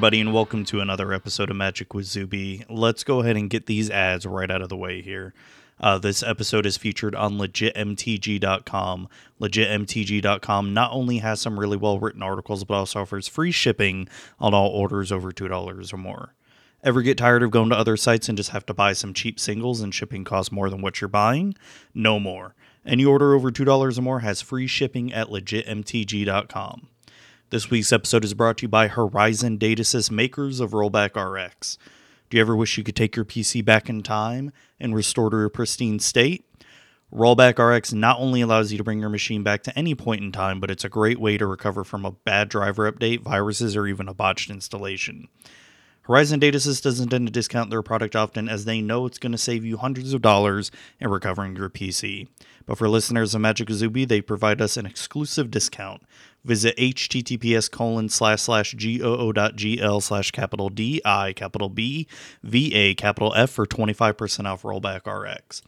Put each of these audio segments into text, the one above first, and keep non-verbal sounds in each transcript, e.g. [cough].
Everybody, and welcome to another episode of Magic with Zuby. Let's go ahead and get these ads right out of the way here. Uh, this episode is featured on legitmtg.com. Legitmtg.com not only has some really well written articles, but also offers free shipping on all orders over $2 or more. Ever get tired of going to other sites and just have to buy some cheap singles and shipping costs more than what you're buying? No more. Any order over $2 or more has free shipping at legitmtg.com. This week's episode is brought to you by Horizon Datasys, makers of Rollback RX. Do you ever wish you could take your PC back in time and restore to a pristine state? Rollback RX not only allows you to bring your machine back to any point in time, but it's a great way to recover from a bad driver update, viruses, or even a botched installation. Horizon Datasys doesn't tend to discount their product often as they know it's going to save you hundreds of dollars in recovering your PC. But for listeners of Magic Zuby, they provide us an exclusive discount. Visit https colon slash slash goo.gl slash capital D I capital B V A capital F for 25% off Rollback RX.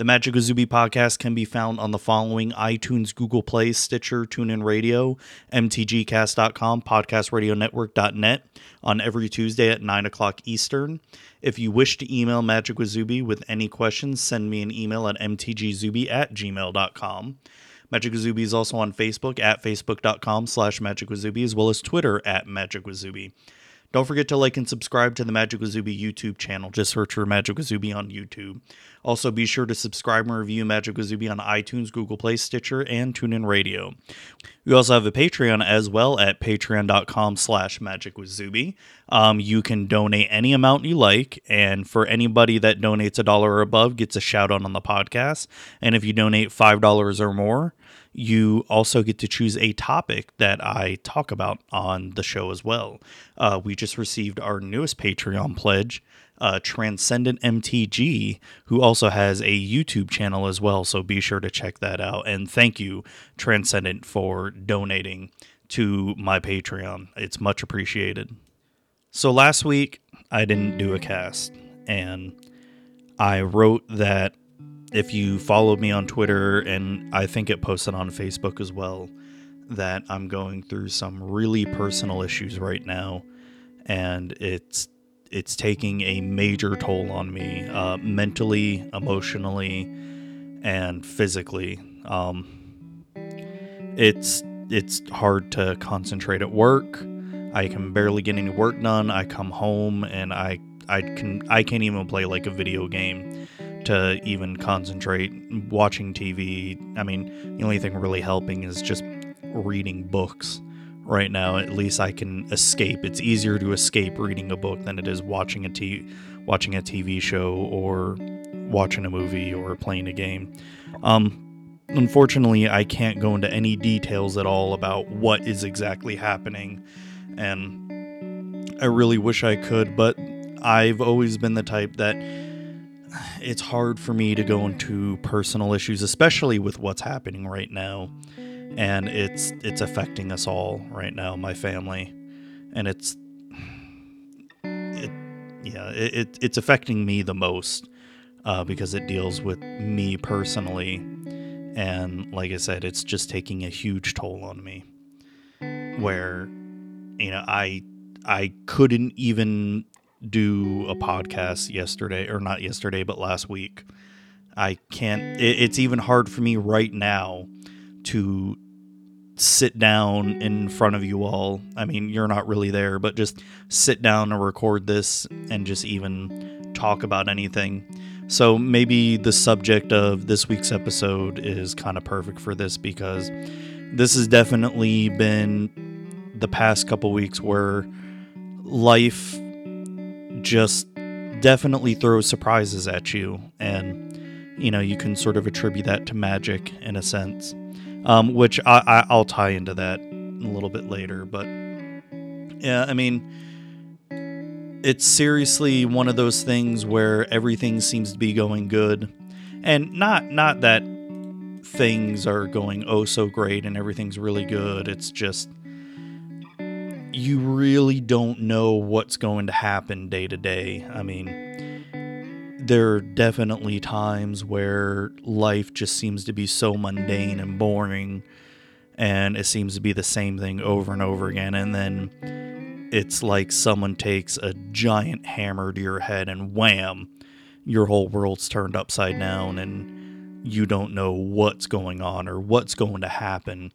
The Magic Zuby podcast can be found on the following iTunes, Google Play, Stitcher, TuneIn Radio, MTGcast.com, podcastradionetwork.net on every Tuesday at 9 o'clock Eastern. If you wish to email Magic with Zuby with any questions, send me an email at mtgzuby at gmail.com. Magic with is also on Facebook at facebook.com slash Magic as well as Twitter at Magic Don't forget to like and subscribe to the Magic with YouTube channel. Just search for Magic with on YouTube. Also, be sure to subscribe and review Magic with on iTunes, Google Play, Stitcher, and TuneIn Radio. We also have a Patreon as well at patreon.com slash Magic with Zuby. Um, you can donate any amount you like, and for anybody that donates a dollar or above, gets a shout out on the podcast. And if you donate $5 or more, you also get to choose a topic that I talk about on the show as well. Uh, we just received our newest Patreon pledge, uh, Transcendent MTG, who also has a YouTube channel as well. So be sure to check that out. And thank you, Transcendent, for donating to my Patreon. It's much appreciated. So last week, I didn't do a cast, and I wrote that if you follow me on Twitter, and I think it posted on Facebook as well, that I'm going through some really personal issues right now, and it's it's taking a major toll on me, uh, mentally, emotionally, and physically. Um, it's it's hard to concentrate at work. I can barely get any work done. I come home and I I can I can't even play like a video game to even concentrate watching TV. I mean, the only thing really helping is just reading books right now. At least I can escape. It's easier to escape reading a book than it is watching a t- watching a TV show or watching a movie or playing a game. Um, unfortunately, I can't go into any details at all about what is exactly happening, and I really wish I could, but I've always been the type that it's hard for me to go into personal issues, especially with what's happening right now. And it's it's affecting us all right now, my family. And it's it yeah, it, it it's affecting me the most uh, because it deals with me personally. And like I said, it's just taking a huge toll on me. Where, you know, I I couldn't even do a podcast yesterday, or not yesterday, but last week. I can't, it, it's even hard for me right now to sit down in front of you all. I mean, you're not really there, but just sit down and record this and just even talk about anything. So maybe the subject of this week's episode is kind of perfect for this because this has definitely been the past couple weeks where life just definitely throws surprises at you and you know you can sort of attribute that to magic in a sense um, which I, I, will tie into that a little bit later but yeah i mean it's seriously one of those things where everything seems to be going good and not not that things are going oh so great and everything's really good. It's just you really don't know what's going to happen day to day. I mean, there are definitely times where life just seems to be so mundane and boring, and it seems to be the same thing over and over again. And then it's like someone takes a giant hammer to your head and wham, your whole world's turned upside down and you don't know what's going on or what's going to happen.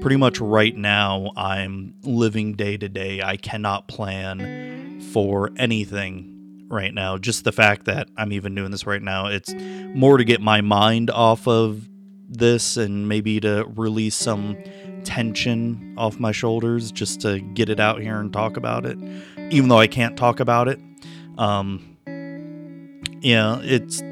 Pretty much right now, I'm living day to day. I cannot plan for anything right now. Just the fact that I'm even doing this right now, it's more to get my mind off of this and maybe to release some tension off my shoulders just to get it out here and talk about it, even though I can't talk about it. Um, yeah, it's,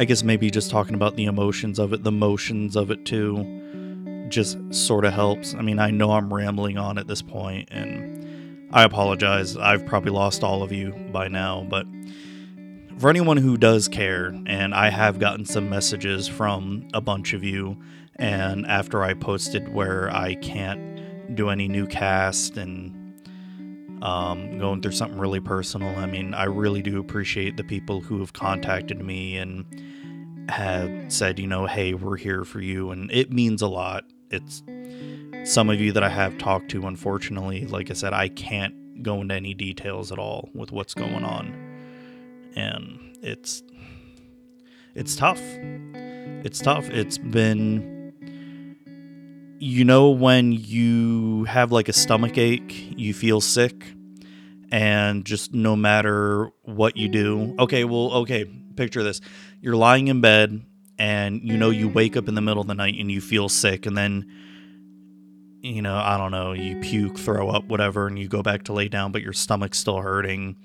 I guess maybe just talking about the emotions of it, the motions of it too, just sort of helps. I mean, I know I'm rambling on at this point and I apologize. I've probably lost all of you by now, but for anyone who does care, and I have gotten some messages from a bunch of you and after I posted where I can't do any new cast and um, going through something really personal, I mean, I really do appreciate the people who have contacted me and have said, you know, hey, we're here for you. And it means a lot. It's some of you that I have talked to, unfortunately, like I said, I can't go into any details at all with what's going on. And it's it's tough. It's tough. It's been you know when you have like a stomach ache, you feel sick, and just no matter what you do, okay, well, okay, picture this. You're lying in bed and you know you wake up in the middle of the night and you feel sick and then you know, I don't know, you puke, throw up, whatever, and you go back to lay down, but your stomach's still hurting.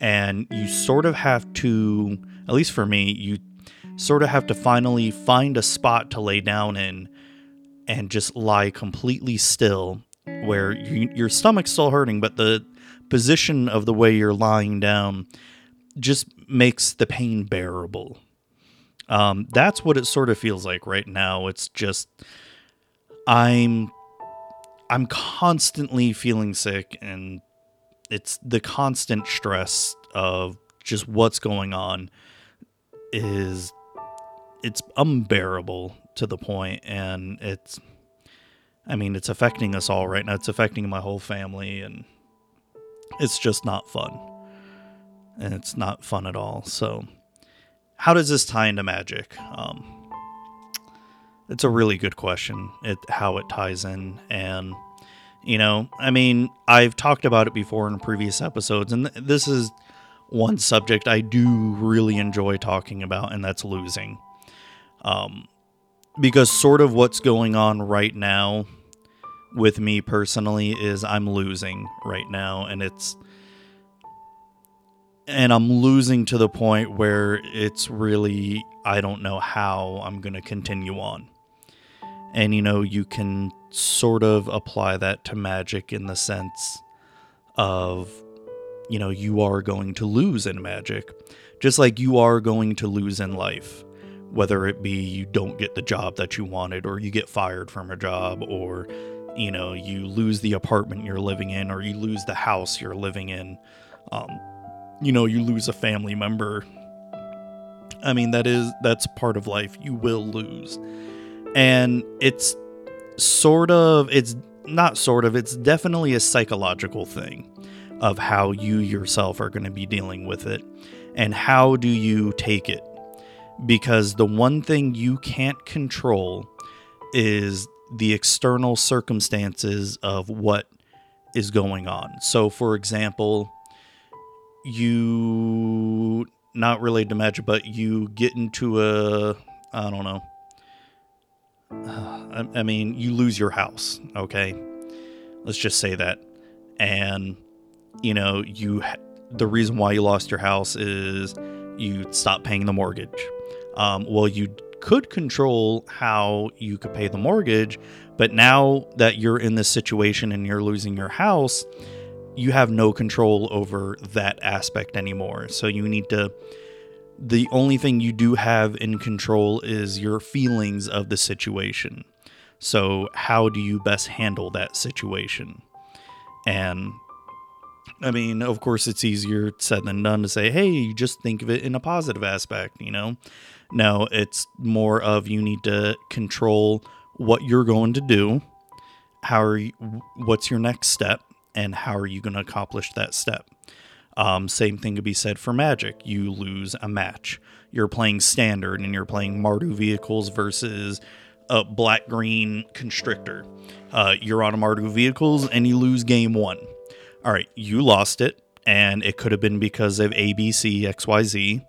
And you sort of have to, at least for me, you sort of have to finally find a spot to lay down in and just lie completely still where you, your stomach's still hurting, but the position of the way you're lying down just makes the pain bearable. Um, that's what it sort of feels like right now. It's just I'm I'm constantly feeling sick and it's the constant stress of just what's going on is it's unbearable to the point and it's I mean it's affecting us all right now. It's affecting my whole family and it's just not fun. And it's not fun at all. So how does this tie into magic? Um it's a really good question. It how it ties in and you know, I mean, I've talked about it before in previous episodes and th- this is one subject I do really enjoy talking about and that's losing. Um because sort of what's going on right now with me personally is I'm losing right now and it's and I'm losing to the point where it's really I don't know how I'm going to continue on. And you know, you can sort of apply that to magic in the sense of you know, you are going to lose in magic just like you are going to lose in life whether it be you don't get the job that you wanted or you get fired from a job or you know you lose the apartment you're living in or you lose the house you're living in um, you know you lose a family member. I mean that is that's part of life. You will lose. And it's sort of it's not sort of it's definitely a psychological thing of how you yourself are going to be dealing with it and how do you take it because the one thing you can't control is the external circumstances of what is going on. So, for example, you not related to magic, but you get into a I don't know. [sighs] I, I mean, you lose your house. Okay, let's just say that, and you know you. The reason why you lost your house is you stopped paying the mortgage um, well, you could control how you could pay the mortgage, but now that you're in this situation and you're losing your house, you have no control over that aspect anymore. So you need to. The only thing you do have in control is your feelings of the situation. So, how do you best handle that situation? And I mean, of course, it's easier said than done to say, hey, you just think of it in a positive aspect, you know? No, it's more of you need to control what you're going to do. How are you, what's your next step? and how are you going to accomplish that step? Um, same thing could be said for Magic. You lose a match. You're playing standard and you're playing Mardu vehicles versus a black green constrictor. Uh, you're on a Mardu vehicles and you lose game one. All right, you lost it, and it could have been because of ABC, XYZ.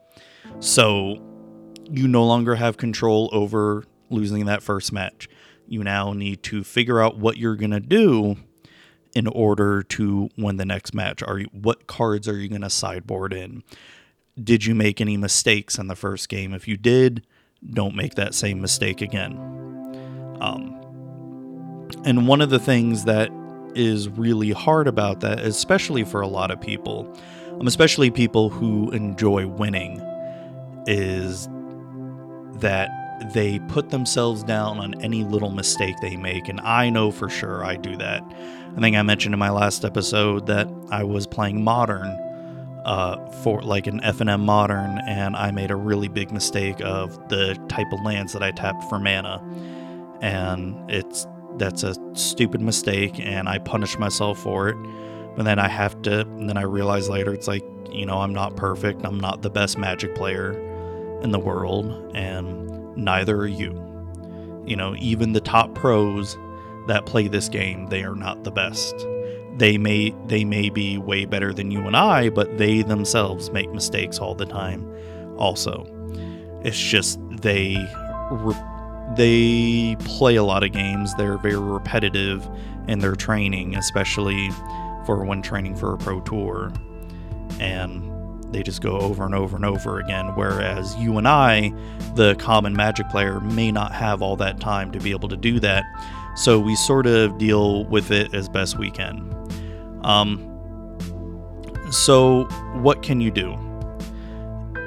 So you no longer have control over losing that first match. You now need to figure out what you're going to do in order to win the next match. Are you what cards are you going to sideboard in? Did you make any mistakes in the first game? If you did, don't make that same mistake again. Um, and one of the things that is really hard about that, especially for a lot of people, um, especially people who enjoy winning, is that they put themselves down on any little mistake they make. And I know for sure I do that. I think I mentioned in my last episode that I was playing Modern uh, for like an FNM Modern, and I made a really big mistake of the type of lands that I tapped for mana. And it's that's a stupid mistake, and I punish myself for it. But then I have to, and then I realize later it's like, you know, I'm not perfect. I'm not the best magic player in the world, and neither are you. You know, even the top pros that play this game, they are not the best. They may they may be way better than you and I, but they themselves make mistakes all the time. Also, it's just they re- they play a lot of games. They're very repetitive in their training, especially for when training for a pro tour, and they just go over and over and over again. Whereas you and I, the common magic player, may not have all that time to be able to do that. So we sort of deal with it as best we can. Um, so, what can you do?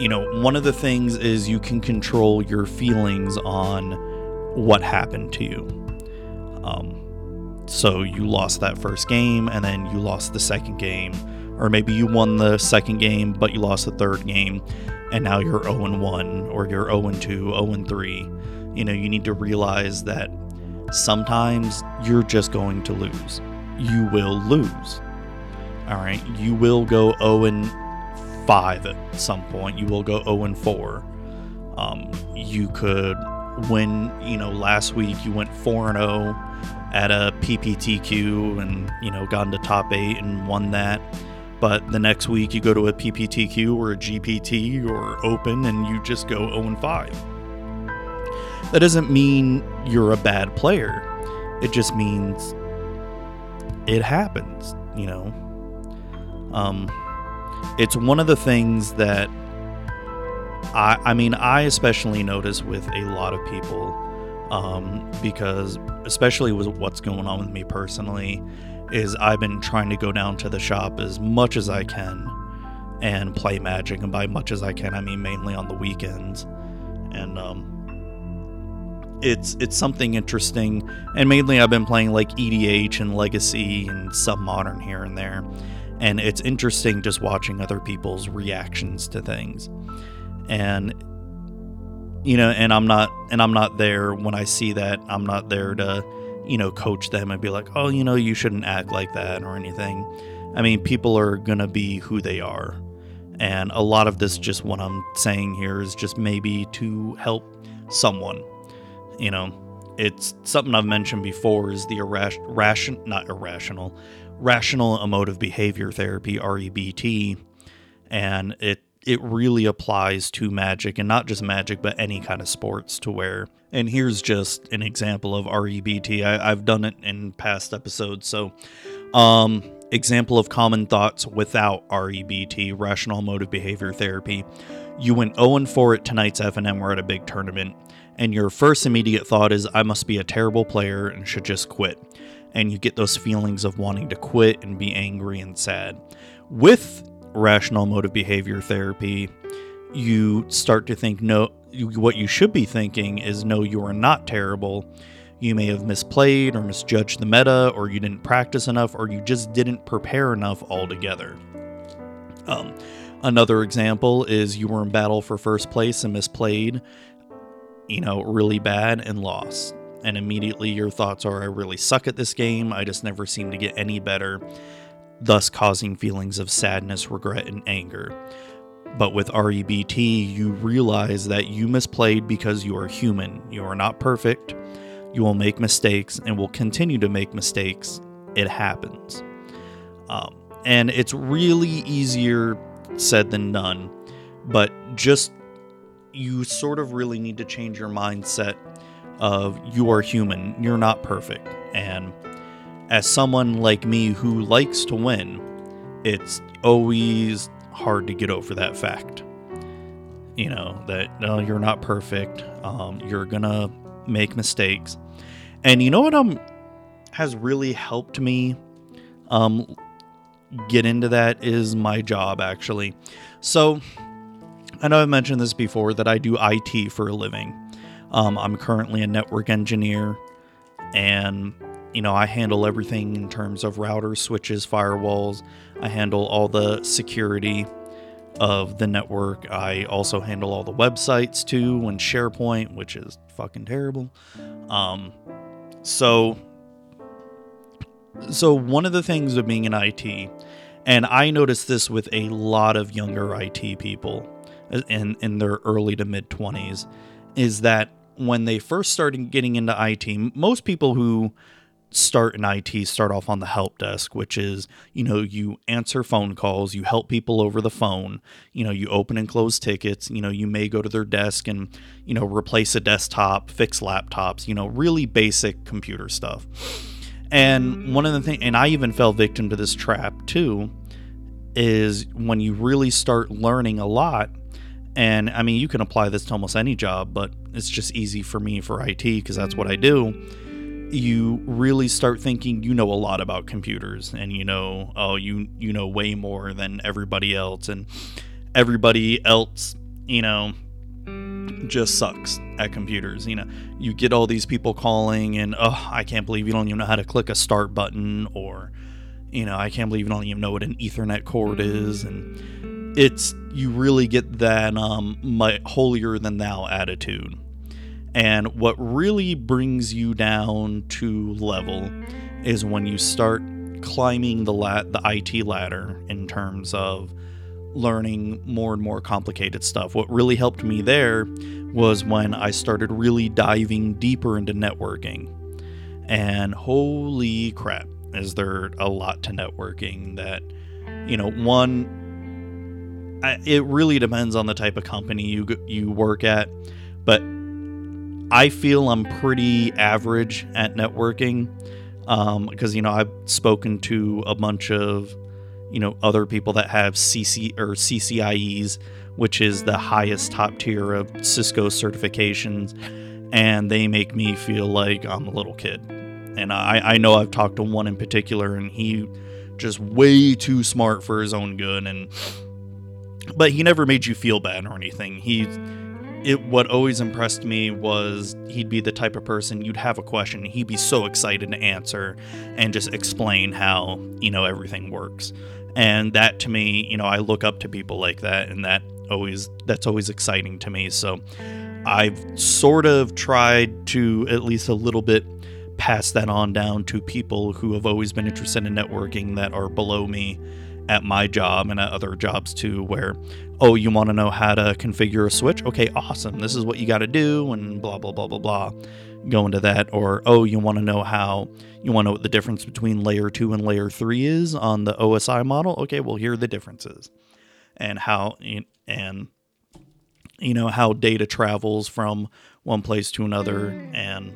You know, one of the things is you can control your feelings on what happened to you. Um, so, you lost that first game and then you lost the second game or maybe you won the second game but you lost the third game and now you're 0 1 or you're 0 2, 0 3. You know, you need to realize that sometimes you're just going to lose. You will lose. All right, you will go 0 5 at some point. You will go 0 4. Um, you could win, you know, last week you went 4 and 0 at a PPTQ and, you know, got into top 8 and won that but the next week you go to a PPTQ or a GPT or open and you just go 0 and 5. That doesn't mean you're a bad player. It just means it happens, you know. Um, it's one of the things that I, I mean, I especially notice with a lot of people um, because, especially with what's going on with me personally, is I've been trying to go down to the shop as much as I can and play Magic, and by much as I can, I mean mainly on the weekends. And um, it's it's something interesting, and mainly I've been playing like EDH and Legacy and some Modern here and there, and it's interesting just watching other people's reactions to things, and you know, and I'm not and I'm not there when I see that. I'm not there to you know, coach them and be like, oh, you know, you shouldn't act like that or anything. I mean, people are to be who they are. And a lot of this, just what I'm saying here, is just maybe to help someone. You know, it's something I've mentioned before is the irrational, not irrational, rational emotive behavior therapy, REBT. And it it really applies to magic and not just magic, but any kind of sports to where. And here's just an example of REBT. I, have done it in past episodes. So, um, example of common thoughts without REBT, rational emotive behavior therapy. You went 0 4 at tonight's FNM. We're at a big tournament, and your first immediate thought is, "I must be a terrible player and should just quit." And you get those feelings of wanting to quit and be angry and sad. With rational emotive behavior therapy, you start to think, no, what you should be thinking is, no, you are not terrible. You may have misplayed or misjudged the meta, or you didn't practice enough, or you just didn't prepare enough altogether. Um, another example is you were in battle for first place and misplayed, you know, really bad and lost. And immediately your thoughts are, I really suck at this game. I just never seem to get any better thus causing feelings of sadness, regret, and anger. But with REBT, you realize that you misplayed because you are human. You are not perfect. You will make mistakes and will continue to make mistakes. It happens. Um, and it's really easier said than done, but just you sort of really need to change your mindset of you are human, you're not perfect. And as someone like me who likes to win, it's always hard to get over that fact. You know, that no, you're not perfect. Um, you're gonna make mistakes. And you know what um has really helped me um get into that is my job actually. So I know I've mentioned this before that I do IT for a living. Um, I'm currently a network engineer, and you know I handle everything in terms of routers, switches, firewalls. I handle all the security of the network. I also handle all the websites too, and SharePoint, which is fucking terrible. Um, so, so one of the things of being in IT, and I noticed this with a lot of younger IT people in in their early to mid 20s, is that when they first started getting into IT, most people who start in IT start off on the help desk, which is, you know, you answer phone calls, you help people over the phone, you know, you open and close tickets, you know, you may go to their desk and, you know, replace a desktop, fix laptops, you know, really basic computer stuff. And one of the things, and I even fell victim to this trap too, is when you really start learning a lot. And I mean, you can apply this to almost any job, but it's just easy for me for IT because that's what I do you really start thinking you know a lot about computers and you know oh you you know way more than everybody else and everybody else you know just sucks at computers you know. You get all these people calling and oh i can't believe you don't even know how to click a start button or you know i can't believe you don't even know what an ethernet cord is and it's you really get that um my holier than thou attitude and what really brings you down to level is when you start climbing the lat- the IT ladder in terms of learning more and more complicated stuff. What really helped me there was when I started really diving deeper into networking. And holy crap, is there a lot to networking that you know, one I, it really depends on the type of company you you work at, but I feel I'm pretty average at networking because um, you know I've spoken to a bunch of you know other people that have CC or CCIEs, which is the highest top tier of Cisco certifications, and they make me feel like I'm a little kid. And I, I know I've talked to one in particular, and he just way too smart for his own good, and but he never made you feel bad or anything. He it what always impressed me was he'd be the type of person you'd have a question he'd be so excited to answer and just explain how you know everything works. And that to me you know i look up to people like that and that always that's always exciting to me. So i've sort of tried to at least a little bit pass that on down to people who have always been interested in networking that are below me at my job and at other jobs too, where, oh, you want to know how to configure a switch? Okay, awesome. This is what you got to do, and blah, blah, blah, blah, blah. Go into that. Or, oh, you want to know how, you want to know what the difference between layer two and layer three is on the OSI model? Okay, well, here are the differences. And how, and, you know, how data travels from one place to another and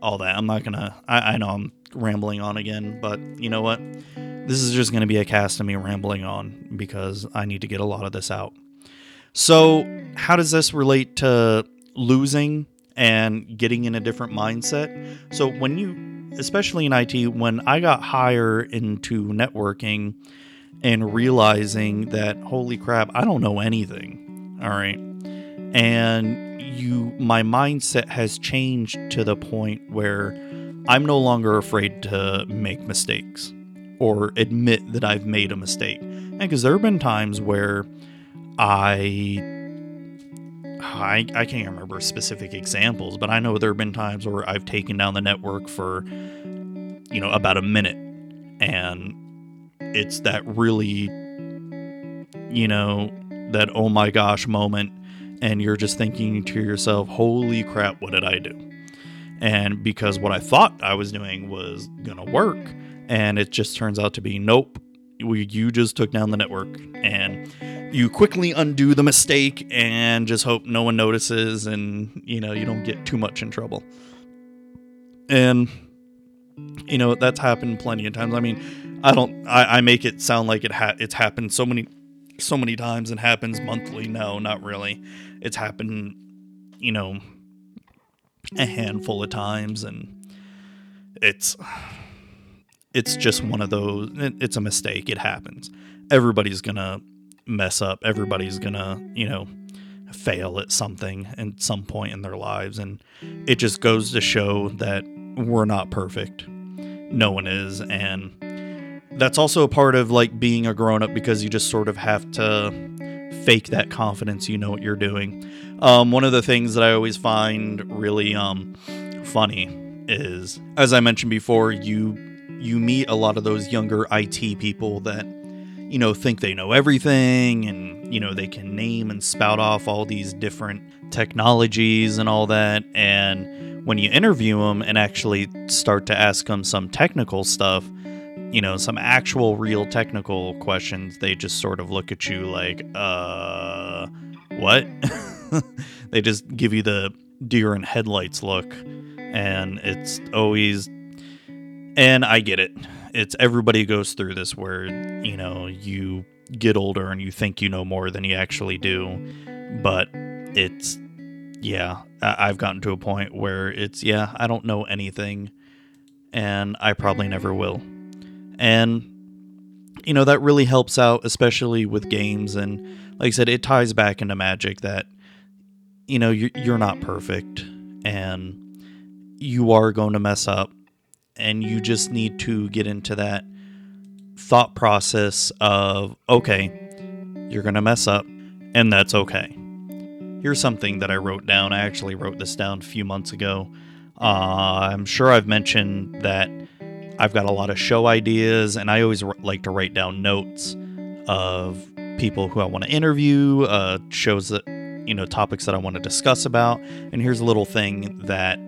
all that. I'm not going to, I know I'm rambling on again, but you know what? This is just going to be a cast of me rambling on because I need to get a lot of this out. So, how does this relate to losing and getting in a different mindset? So, when you, especially in IT, when I got higher into networking and realizing that, holy crap, I don't know anything. All right. And you, my mindset has changed to the point where I'm no longer afraid to make mistakes or admit that I've made a mistake. And Because there have been times where I, I I can't remember specific examples, but I know there have been times where I've taken down the network for you know about a minute. And it's that really you know that oh my gosh moment. And you're just thinking to yourself holy crap what did i do? And because what i thought i was doing was gonna work and it just turns out to be nope you just took down the network. And you quickly undo the mistake and just hope no one notices and you know you don't get too much in trouble. And you know that's happened plenty of times. I mean i don't i, I make it sound like it ha- it's happened so many so many times and happens monthly. No not really. It's happened you know a handful of times and it's it's just one of those it's a mistake it happens. Everybody's gonna mess up everybody's gonna you know fail at something at some point in their lives and it just goes to show that we're not perfect. No one is and that's also a part of like being a grown up because you just sort of have to fake that confidence you know what you're doing. Um, one of the things that i always find really um, funny is as i mentioned before you you meet a lot of those younger IT people that you know think they know everything and you know they can name and spout off all these different technologies and all that. And when you interview them and actually start to ask them some technical stuff you know some actual real technical questions they just sort of look at you like uh what? [laughs] They just give you the deer in headlights look. And it's always and I get it. It's everybody goes through this where, you know, you get older and you think you know more than you actually do. But it's, yeah, I've gotten to a point where it's, yeah, I don't know anything and I probably never will. And, you know, that really helps out, especially with games. And like I said, it ties back into Magic that, you know, you're not perfect and you are going to mess up and you just need to get into that thought process of okay, you're going to mess up and that's okay. Here's something that I wrote down. I actually wrote this down a few months ago. Uh, I'm sure I've mentioned that I've got a lot of show ideas, and I always like to write down notes of people who I want to interview, uh, shows that, you know, topics that I want to discuss about. And here's a little thing that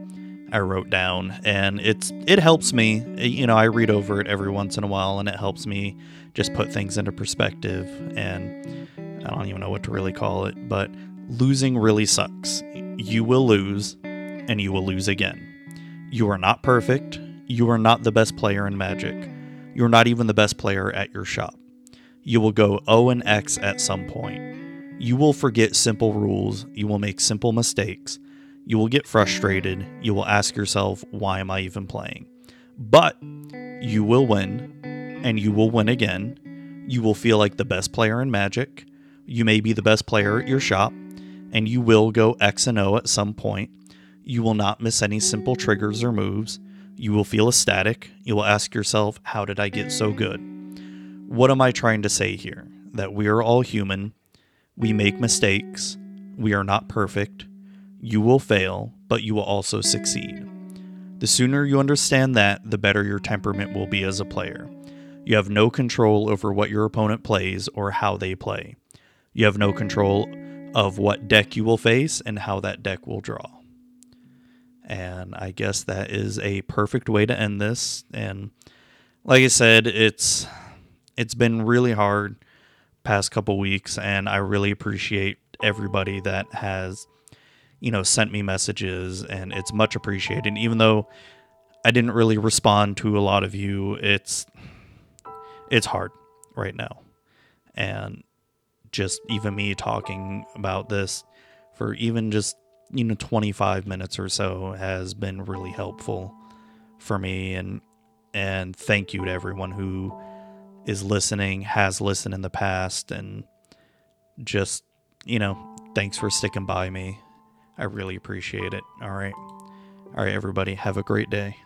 I wrote down, and it's it helps me. You know, I read over it every once in a while, and it helps me just put things into perspective. And I don't even know what to really call it, but losing really sucks. You will lose, and you will lose again. You are not perfect. You are not the best player in Magic. You're not even the best player at your shop. You will go O and X at some point. You will forget simple rules. You will make simple mistakes you will get frustrated. You will ask yourself, why am I even playing? But you will win, and you will win again. You will feel like the best player in Magic. You may be the best player at your shop, and you will go X and O at some point. You will not miss any simple triggers or moves. You will feel ecstatic. You will ask yourself, how did I get so good? What am I trying to say here? That we are all human. We make mistakes. We are not perfect. You will fail, but you will also succeed. The sooner you understand that, the better your temperament will be as a player. You have no control over what your opponent plays or how they play. You have no control of what deck you will face and how that deck will draw. And I guess that is a perfect way to end this. And like I said, it's it's been really hard past couple weeks and I really appreciate everybody that has you know, sent me messages and it's much appreciated. Even though I didn't really respond to a lot of you, it's it's hard right now. And just even me talking about this for even just, you know, 25 minutes or so has been really helpful for me and and thank you to everyone who is listening, has listened in the past and just, you know, thanks for sticking by me I really appreciate it. All right. All right, everybody. Have a great day.